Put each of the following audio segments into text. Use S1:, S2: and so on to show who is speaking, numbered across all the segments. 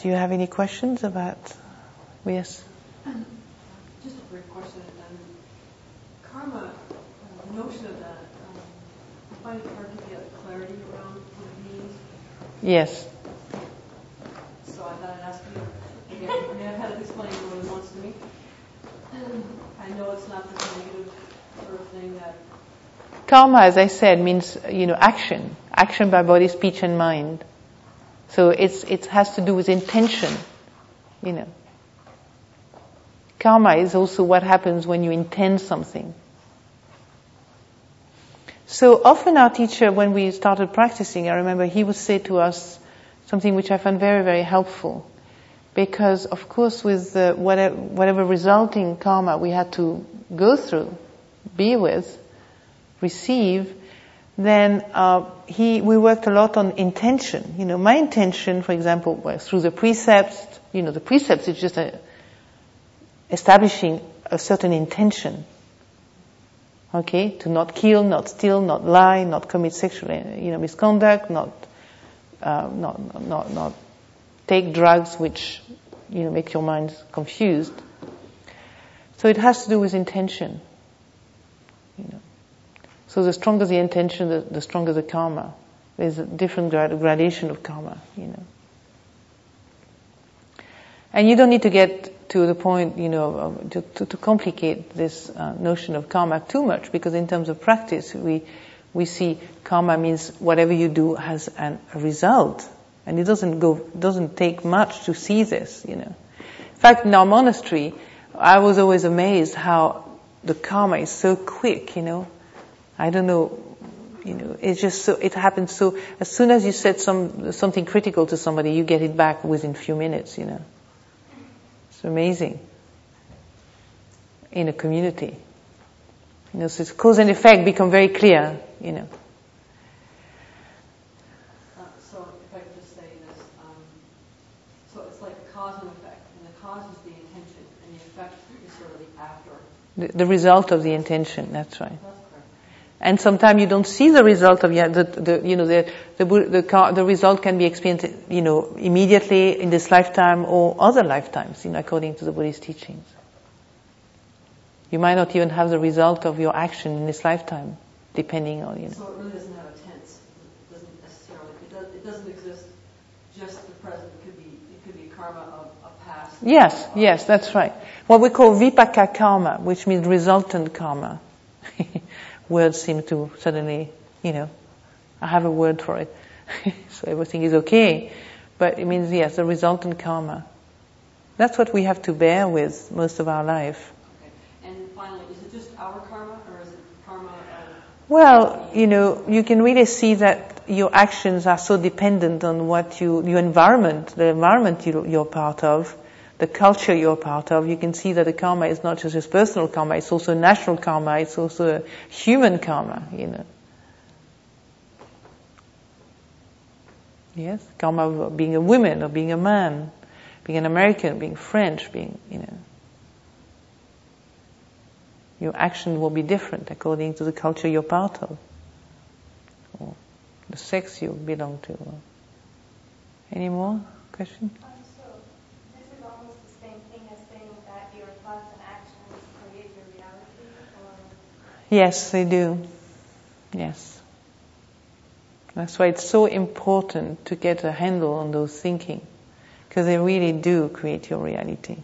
S1: Do you have any questions about? Yes.
S2: Um, just a brief question. Um, karma, uh, the notion of that, um, I find it hard to get clarity around what it means.
S1: Yes.
S2: So I thought I'd ask you again. I mean, I've had it explained more than once to me. I know it's not this negative sort of thing that.
S1: Karma, as I said, means you know action, action by body, speech, and mind. So it's it has to do with intention, you know. Karma is also what happens when you intend something. So often our teacher, when we started practicing, I remember he would say to us something which I found very, very helpful. Because of course with whatever, whatever resulting karma we had to go through, be with, receive, then uh, he, we worked a lot on intention. You know, my intention, for example, was through the precepts. You know, the precepts is just a, establishing a certain intention. Okay, to not kill, not steal, not lie, not commit sexual, you know, misconduct, not, uh, not, not, not take drugs which, you know, make your mind confused. So it has to do with intention. So the stronger the intention, the, the stronger the karma. There's a different grad- gradation of karma, you know. And you don't need to get to the point, you know, to, to, to complicate this uh, notion of karma too much, because in terms of practice, we we see karma means whatever you do has an, a result, and it doesn't go doesn't take much to see this, you know. In fact, in our monastery, I was always amazed how the karma is so quick, you know. I don't know, you know, it's just so, it happens so, as soon as you said some, something critical to somebody, you get it back within a few minutes, you know. It's amazing. In a community. You know, so cause and effect become very clear, you know.
S2: Uh, so if I could just say this, um, so it's like a cause and effect, and the cause is the intention, and the effect is sort of the after.
S1: The, the result of the intention, that's right. And sometimes you don't see the result of the, the you know, the, the, the, the, result can be experienced, you know, immediately in this lifetime or other lifetimes, you know, according to the Buddhist teachings. You might not even have the result of your action in this lifetime, depending on, you know.
S2: So it really doesn't have a tense. It doesn't necessarily, it, does, it doesn't exist just the present. It could be, it could be karma of a past.
S1: Yes, yes, that's right. What we call vipaka karma, which means resultant karma. words seem to suddenly, you know, I have a word for it. so everything is okay. But it means, yes, the resultant karma. That's what we have to bear with most of our life.
S2: Okay. And finally, is it just our karma or is it karma of...
S1: Well, you know, you can really see that your actions are so dependent on what you, your environment, the environment you, you're part of, the culture you're part of, you can see that the karma is not just a personal karma, it's also national karma, it's also human karma, you know. Yes, karma of being a woman or being a man, being an American, being French, being, you know. Your action will be different according to the culture you're part of, or the sex you belong to. Any more questions? Yes, they do. Yes. That's why it's so important to get a handle on those thinking, because they really do create your reality.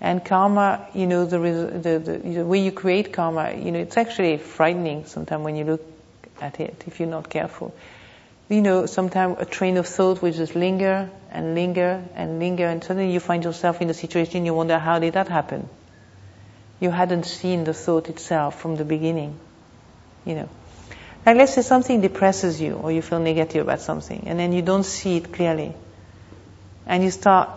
S1: And karma, you know, the, the, the, the way you create karma, you know, it's actually frightening sometimes when you look at it if you're not careful. You know, sometimes a train of thought will just linger and linger and linger, and suddenly you find yourself in a situation you wonder how did that happen you hadn't seen the thought itself from the beginning. You know. Like let's say something depresses you or you feel negative about something and then you don't see it clearly. And you start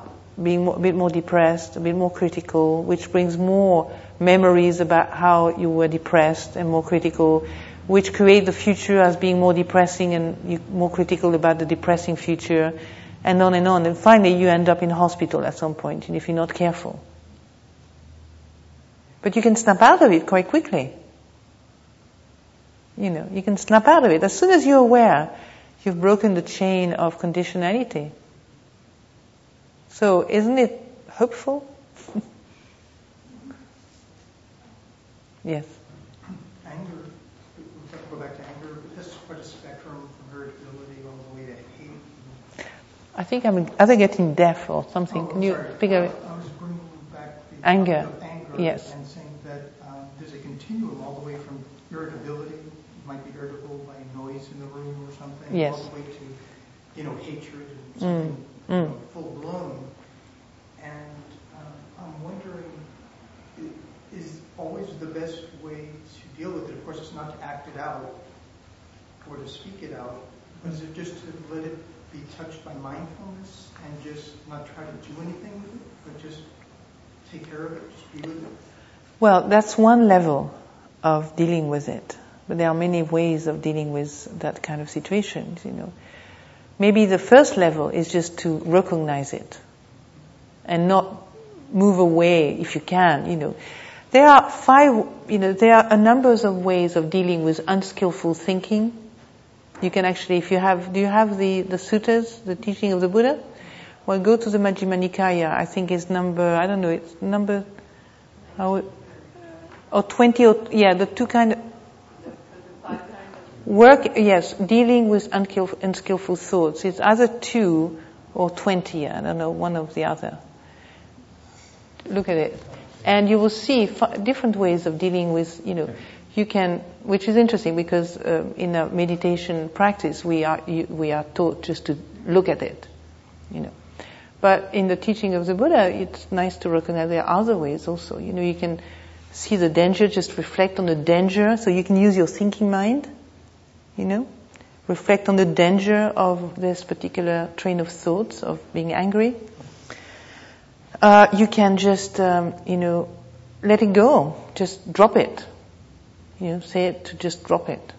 S1: being a bit more depressed, a bit more critical, which brings more memories about how you were depressed and more critical, which create the future as being more depressing and more critical about the depressing future, and on and on. And finally you end up in hospital at some point, and if you're not careful. But you can snap out of it quite quickly. You know, you can snap out of it. As soon as you're aware, you've broken the chain of conditionality. So isn't it hopeful? yes.
S3: Anger, we go back to anger, this is quite a spectrum from irritability all the way to hate.
S1: I think I'm either getting deaf or something.
S3: Oh,
S1: Can you
S3: sorry.
S1: figure it?
S3: I was bringing back the
S1: Anger.
S3: Topic of anger
S1: Yes.
S3: and saying that um, there's a continuum all the way from irritability, you might be irritable by noise in the room or something, all the way to, you know, hatred and
S1: Mm,
S3: something
S1: mm.
S3: know, full blown. And um, I'm wondering, is always the best way to deal with it? Of course, it's not to act it out or to speak it out, but is it just to let it be touched by mindfulness and just not try to do anything with it, but just take care of it, just be with it?
S1: Well, that's one level of dealing with it. But there are many ways of dealing with that kind of situations, you know. Maybe the first level is just to recognize it and not move away if you can, you know. There are five, you know, there are a number of ways of dealing with unskillful thinking. You can actually, if you have, do you have the, the suttas, the teaching of the Buddha? Well, go to the Majjhima Nikaya. I think it's number, I don't know, it's number, how, or 20 or, yeah, the two kind of, work, yes, dealing with unskillful, thoughts. It's either two or 20, I don't know, one of the other. Look at it. And you will see f- different ways of dealing with, you know, you can, which is interesting because uh, in a meditation practice we are, you, we are taught just to look at it, you know. But in the teaching of the Buddha, it's nice to recognize there are other ways also. You know, you can see the danger, just reflect on the danger, so you can use your thinking mind, you know, reflect on the danger of this particular train of thoughts of being angry. Uh, you can just, um, you know, let it go, just drop it. You know, say it to just drop it.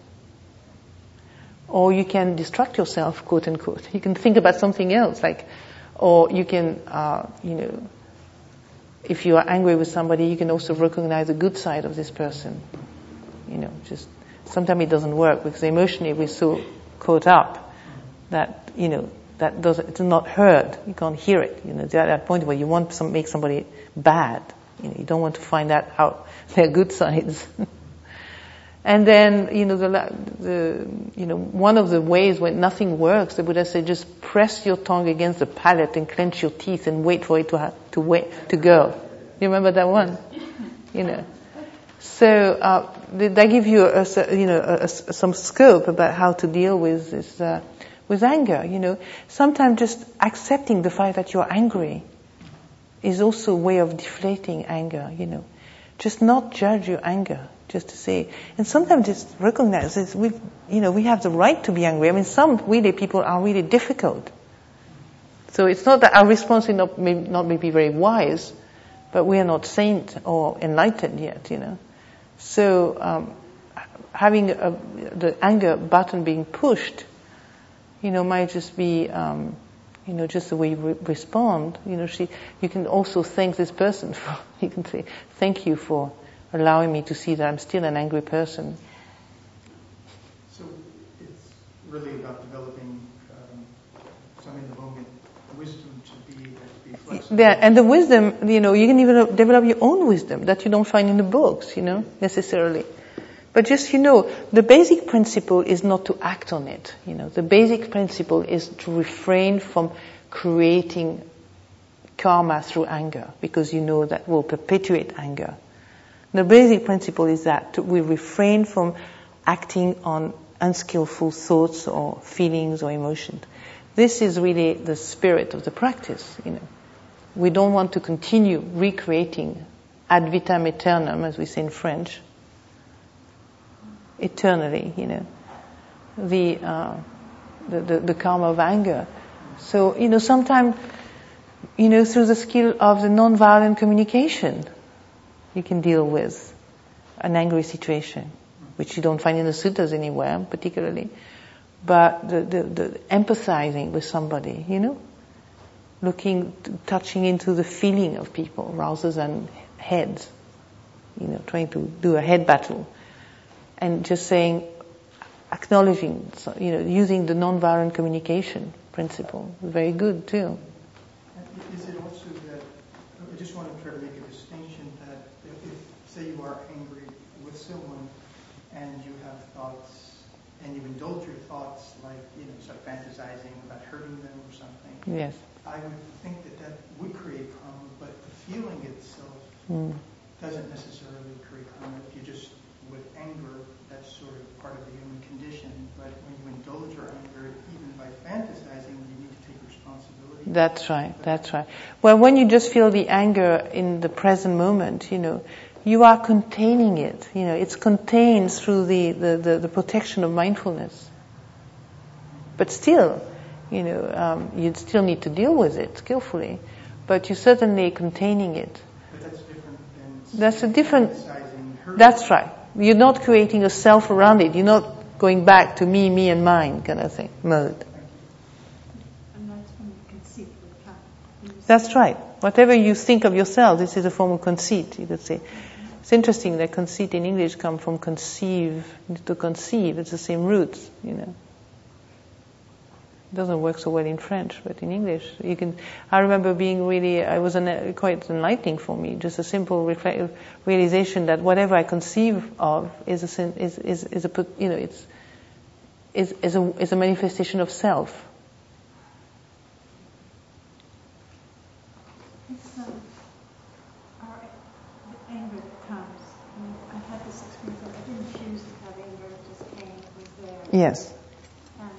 S1: Or you can distract yourself, quote unquote. You can think about something else, like, or you can, uh, you know, if you are angry with somebody, you can also recognize the good side of this person. You know, just sometimes it doesn't work because emotionally we're so caught up that you know that doesn't it's not heard. You can't hear it. You know, at that point where you want to make somebody bad, you know, you don't want to find out how their good sides. and then you know the, the you know one of the ways when nothing works, the Buddha said, just press your tongue against the palate and clench your teeth and wait for it to ha- to wait to go. You remember that one? You know. So uh, they give you a you know a, a, some scope about how to deal with this uh, with anger. You know, sometimes just accepting the fact that you're angry is also a way of deflating anger. You know, just not judge your anger. Just to say, and sometimes just recognize that we, you know, we have the right to be angry. I mean, some really people are really difficult. So it's not that our response is not may not maybe very wise, but we are not saint or enlightened yet. You know. So um, having a, the anger button being pushed, you know, might just be, um, you know, just the way you re- respond. You know, she, you can also thank this person for. You can say, "Thank you for allowing me to see that I'm still an angry person."
S3: So it's really about developing um, some in the moment wisdom to be, to be flexible.
S1: Yeah, and the wisdom, you know, you can even develop your own wisdom that you don't find in the books, you know, necessarily. But just, you know, the basic principle is not to act on it, you know. The basic principle is to refrain from creating karma through anger, because you know that will perpetuate anger. The basic principle is that we refrain from acting on unskillful thoughts or feelings or emotions. This is really the spirit of the practice, you know. We don't want to continue recreating ad vitam aeternam, as we say in French, eternally, you know, the, uh, the, the, the karma of anger. So, you know, sometimes, you know, through the skill of the non-violent communication, you can deal with an angry situation, which you don't find in the suttas anywhere, particularly. But the, the, the empathizing with somebody, you know, looking, touching into the feeling of people rather than heads, you know, trying to do a head battle, and just saying, acknowledging, you know, using the non-violent communication principle, very good too.
S3: Is it also that I just want to try to make a distinction say, you are angry with someone and you have thoughts and you indulge your thoughts, like you know, start fantasizing about hurting them or something.
S1: Yes.
S3: I would think that that would create karma, but the feeling itself
S1: Mm.
S3: doesn't necessarily create karma. If you just with anger, that's sort of part of the human condition. But when you indulge your anger, even by fantasizing, you need to take responsibility.
S1: That's right, that's right. Well, when you just feel the anger in the present moment, you know, you are containing it. You know, it's contained through the, the, the, the protection of mindfulness. But still, you know, um, you still need to deal with it skillfully. But you're certainly containing it.
S3: But that's different than
S1: That's a different-. That's right. You're not creating a self around it. You're not going back to me, me and mine kind of thing, mode.
S4: And that's when conceit would come. You just-
S1: That's right. Whatever you think of yourself, this is a form of conceit, you could say. It's interesting that conceit in English comes from conceive, to conceive. It's the same roots, you know. It doesn't work so well in French, but in English, you can. I remember being really, it was an, quite enlightening for me. Just a simple reflect, realization that whatever I conceive of is a, is, is, is a, you know, it's, is, is a, is a manifestation of self.
S4: It's um, our, the anger that comes. I mean, I've had this experience. that I didn't choose to have anger; it just came. It was there.
S1: Yes.
S4: And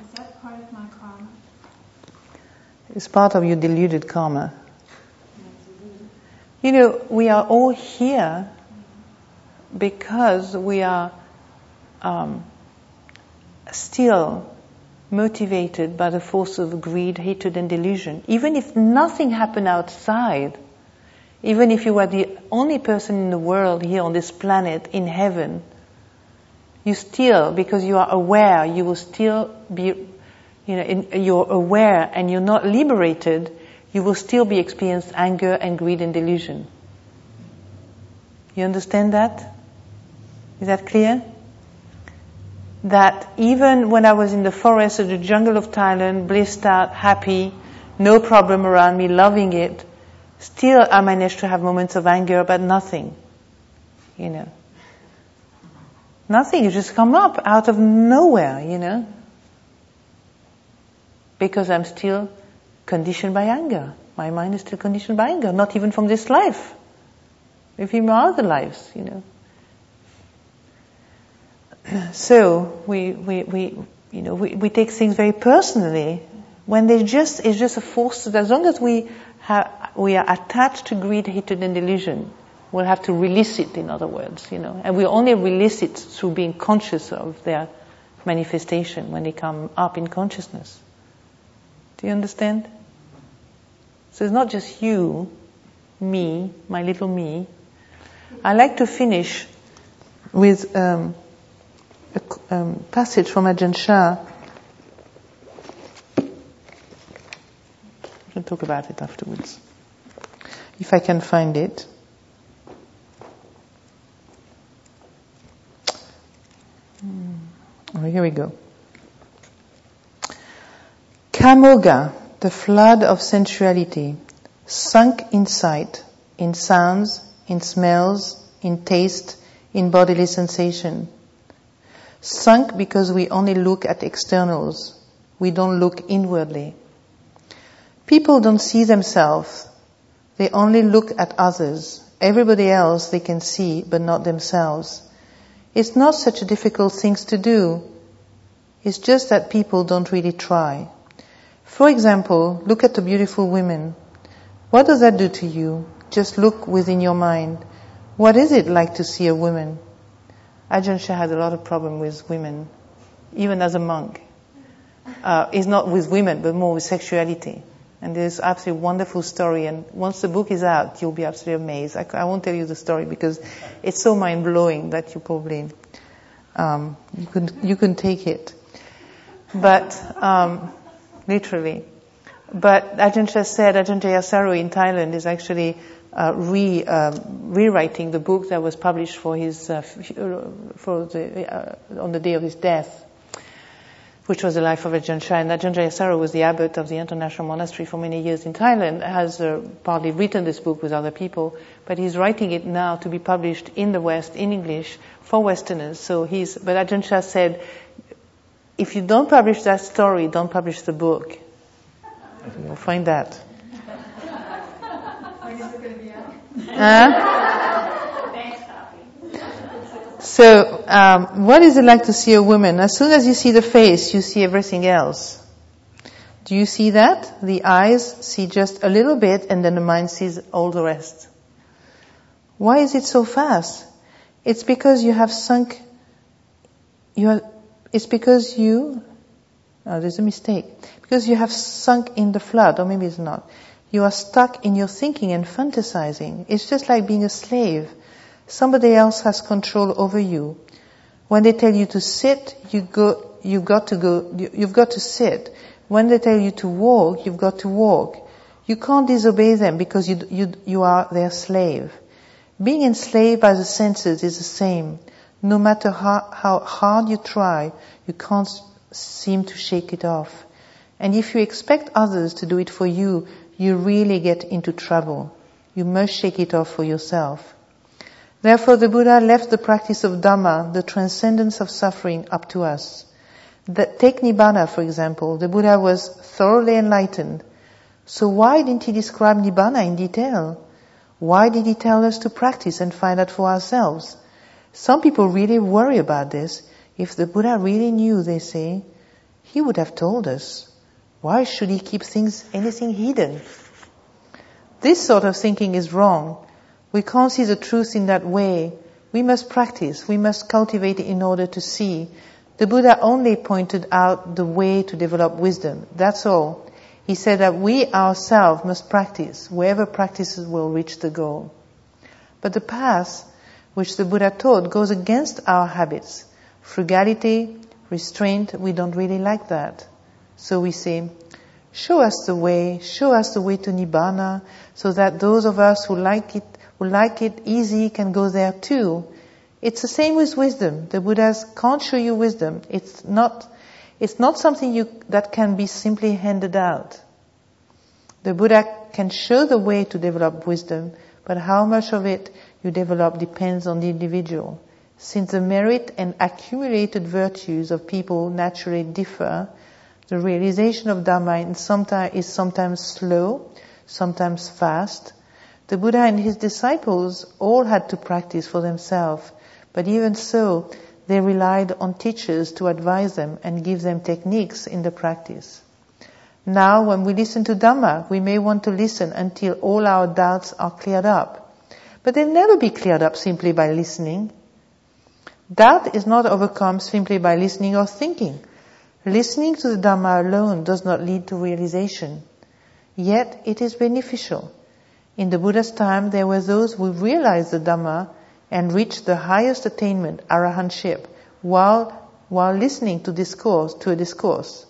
S4: is that part of my karma?
S1: It's part of your deluded karma.
S4: And it's a root.
S1: You know, we are all here because we are um, still motivated by the force of greed, hatred, and delusion. Even if nothing happened outside, even if you were the only person in the world here on this planet, in heaven, you still, because you are aware, you will still be, you know, in, you're aware and you're not liberated, you will still be experiencing anger and greed and delusion. You understand that? Is that clear? That even when I was in the forest or the jungle of Thailand, blissed out, happy, no problem around me, loving it, still I managed to have moments of anger about nothing. You know. Nothing, you just come up out of nowhere, you know. Because I'm still conditioned by anger. My mind is still conditioned by anger, not even from this life. Maybe from other lives, you know. So we, we, we you know, we, we take things very personally when they just, it's just a force as long as we have, we are attached to greed, hatred and delusion, we'll have to release it in other words, you know. And we only release it through being conscious of their manifestation when they come up in consciousness. Do you understand? So it's not just you, me, my little me. I like to finish with um, a um, passage from Ajahn Chah. We'll talk about it afterwards. If I can find it. Hmm. Oh, here we go. Kamogha, the flood of sensuality, sunk in sight, in sounds, in smells, in taste, in bodily sensation. Sunk because we only look at externals. We don't look inwardly. People don't see themselves. They only look at others. Everybody else they can see, but not themselves. It's not such a difficult thing to do. It's just that people don't really try. For example, look at the beautiful women. What does that do to you? Just look within your mind. What is it like to see a woman? Ajahn Chah had a lot of problem with women, even as a monk. Uh, it's not with women, but more with sexuality. And there's absolutely wonderful story. And once the book is out, you'll be absolutely amazed. I, I won't tell you the story because it's so mind blowing that you probably um, you can you can take it. But um, literally. But Ajahn Chah said Ajahn Jayasaro in Thailand is actually uh, re, um, rewriting the book that was published for his uh, for the uh, on the day of his death, which was the life of Ajahn Chah. And Ajahn Jayasaro was the abbot of the International Monastery for many years in Thailand, has uh, partly written this book with other people, but he's writing it now to be published in the West in English for Westerners. So he's, but Ajahn Chah said, if you don't publish that story, don't publish the book. You'll find that. Huh? So, um, what is it like to see a woman? As soon as you see the face, you see everything else. Do you see that? The eyes see just a little bit and then the mind sees all the rest. Why is it so fast? It's because you have sunk, you are, it's because you, oh, there's a mistake. Because you have sunk in the flood, or maybe it's not. You are stuck in your thinking and fantasizing. It's just like being a slave. Somebody else has control over you. When they tell you to sit, you go, you've got to go, you've got to sit. When they tell you to walk, you've got to walk. You can't disobey them because you, you, you are their slave. Being enslaved by the senses is the same. No matter how, how hard you try, you can't seem to shake it off. And if you expect others to do it for you, you really get into trouble. You must shake it off for yourself. Therefore, the Buddha left the practice of Dhamma, the transcendence of suffering, up to us. take Nibbana, for example. The Buddha was thoroughly enlightened. So why didn't he describe Nibbana in detail? Why did he tell us to practice and find out for ourselves? Some people really worry about this. If the Buddha really knew, they say, he would have told us. Why should he keep things, anything hidden? This sort of thinking is wrong. We can't see the truth in that way. We must practice. We must cultivate it in order to see. The Buddha only pointed out the way to develop wisdom. That's all. He said that we ourselves must practice. Whoever practices will reach the goal. But the path which the Buddha taught goes against our habits. Frugality, restraint, we don't really like that. So we say, show us the way, show us the way to Nibbana, so that those of us who like it who like it easy can go there too. It's the same with wisdom. The Buddhas can't show you wisdom. It's not, it's not something you, that can be simply handed out. The Buddha can show the way to develop wisdom, but how much of it you develop depends on the individual. Since the merit and accumulated virtues of people naturally differ, the realization of Dhamma is sometimes slow, sometimes fast, the Buddha and his disciples all had to practice for themselves, but even so, they relied on teachers to advise them and give them techniques in the practice. Now, when we listen to Dhamma, we may want to listen until all our doubts are cleared up. But they'll never be cleared up simply by listening. Doubt is not overcome simply by listening or thinking. Listening to the Dhamma alone does not lead to realization. Yet it is beneficial. In the Buddha's time, there were those who realized the Dhamma and reached the highest attainment, arahantship, while, while listening to discourse, to a discourse.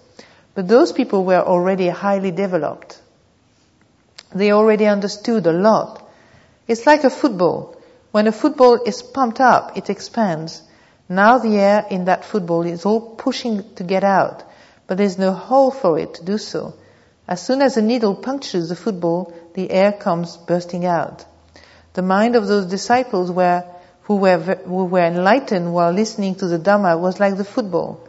S1: But those people were already highly developed. They already understood a lot. It's like a football. When a football is pumped up, it expands. Now the air in that football is all pushing to get out, but there's no hole for it to do so. As soon as a needle punctures the football, the air comes bursting out. The mind of those disciples were, who, were, who were enlightened while listening to the Dhamma was like the football.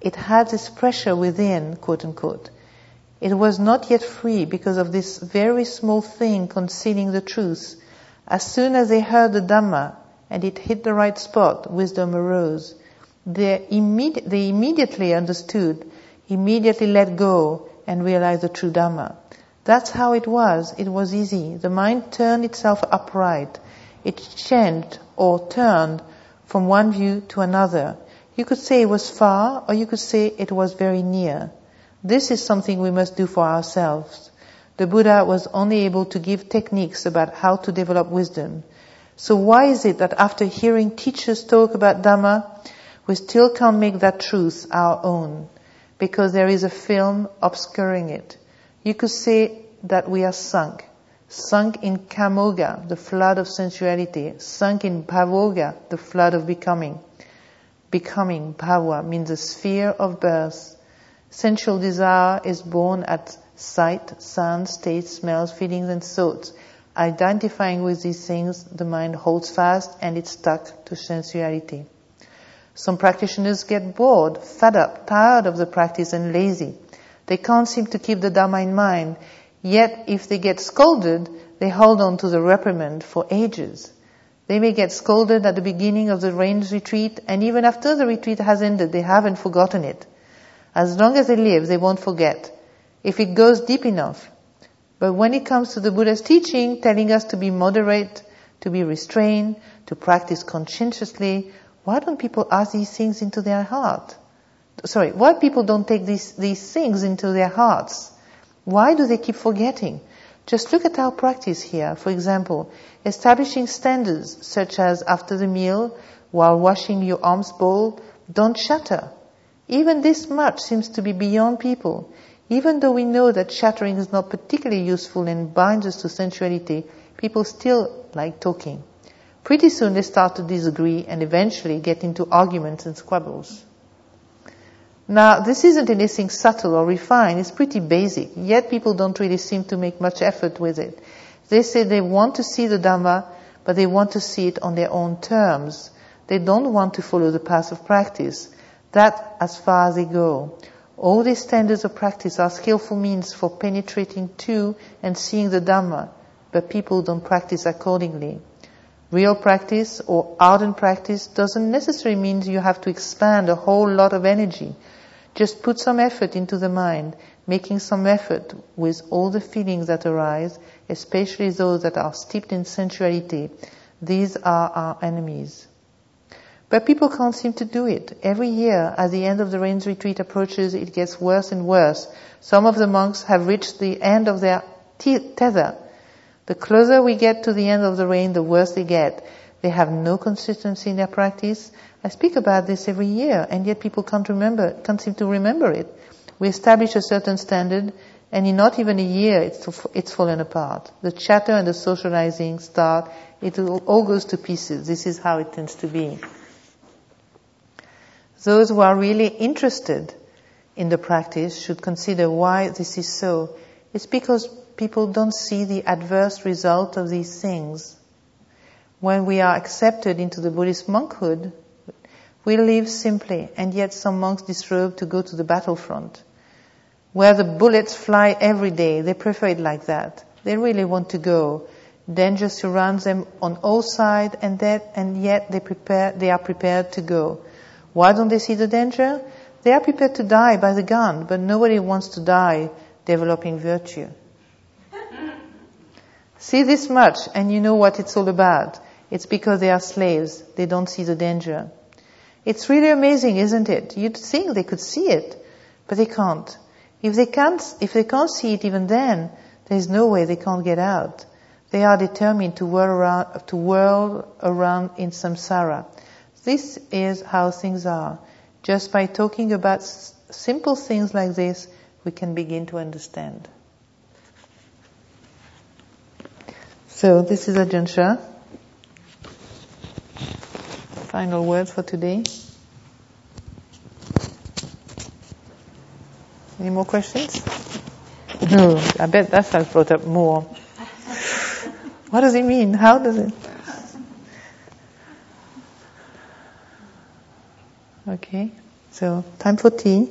S1: It had this pressure within, quote unquote. It was not yet free because of this very small thing concealing the truth. As soon as they heard the Dhamma and it hit the right spot, wisdom arose. They, imme- they immediately understood, immediately let go, and realized the true Dhamma. That's how it was. It was easy. The mind turned itself upright. It changed or turned from one view to another. You could say it was far or you could say it was very near. This is something we must do for ourselves. The Buddha was only able to give techniques about how to develop wisdom. So why is it that after hearing teachers talk about Dhamma, we still can't make that truth our own? because there is a film obscuring it. You could say that we are sunk. Sunk in kamogha, the flood of sensuality. Sunk in bhavogha, the flood of becoming. becoming, bhava, means a sphere of birth. Sensual desire is born at sight, sounds, tastes, smells, feelings, and thoughts. Identifying with these things, the mind holds fast and it's stuck to sensuality. Some practitioners get bored, fed up, tired of the practice and lazy. They can't seem to keep the Dharma in mind. Yet, if they get scolded, they hold on to the reprimand for ages. They may get scolded at the beginning of the rains retreat, and even after the retreat has ended, they haven't forgotten it. As long as they live, they won't forget. If it goes deep enough. But when it comes to the Buddha's teaching, telling us to be moderate, to be restrained, to practice conscientiously, why don't people ask these things into their heart? Sorry, why people don't take these, these things into their hearts? Why do they keep forgetting? Just look at our practice here. For example, establishing standards such as after the meal, while washing your alms bowl, don't chatter. Even this much seems to be beyond people. Even though we know that chattering is not particularly useful and binds us to sensuality, people still like talking. Pretty soon they start to disagree and eventually get into arguments and squabbles. Now, this isn't anything subtle or refined, it's pretty basic, yet people don't really seem to make much effort with it. They say they want to see the Dhamma, but they want to see it on their own terms. They don't want to follow the path of practice. That as far as they go. All these standards of practice are skillful means for penetrating to and seeing the Dhamma, but people don't practice accordingly. Real practice or ardent practice doesn't necessarily mean you have to expand a whole lot of energy. Just put some effort into the mind, making some effort with all the feelings that arise, especially those that are steeped in sensuality. These are our enemies. But people can't seem to do it. Every year, as the end of the rains retreat approaches, it gets worse and worse. Some of the monks have reached the end of their tether. The closer we get to the end of the rain, the worse they get. They have no consistency in their practice. I speak about this every year, and yet people can't remember, can't seem to remember it. We establish a certain standard, and in not even a year, it's, it's fallen apart. The chatter and the socializing start, it all goes to pieces. This is how it tends to be. Those who are really interested in the practice should consider why this is so. It's because people don't see the adverse result of these things. When we are accepted into the Buddhist monkhood, we live simply, and yet some monks disrobe to go to the battlefront. Where the bullets fly every day, they prefer it like that. They really want to go. Danger surrounds them on all sides, and and yet they prepare, they are prepared to go. Why don't they see the danger? They are prepared to die by the gun, but nobody wants to die developing virtue. see this much, and you know what it's all about. It's because they are slaves. They don't see the danger. It's really amazing, isn't it? You'd think they could see it, but they can't. If they can't, if they can't see it even then, there's no way they can't get out. They are determined to whirl around, to whirl around in samsara. This is how things are. Just by talking about s- simple things like this, we can begin to understand. So this is Ajahn Chah final words for today? Any more questions? No, I bet that has brought up more. What does it mean? How does it? Okay, so time for tea.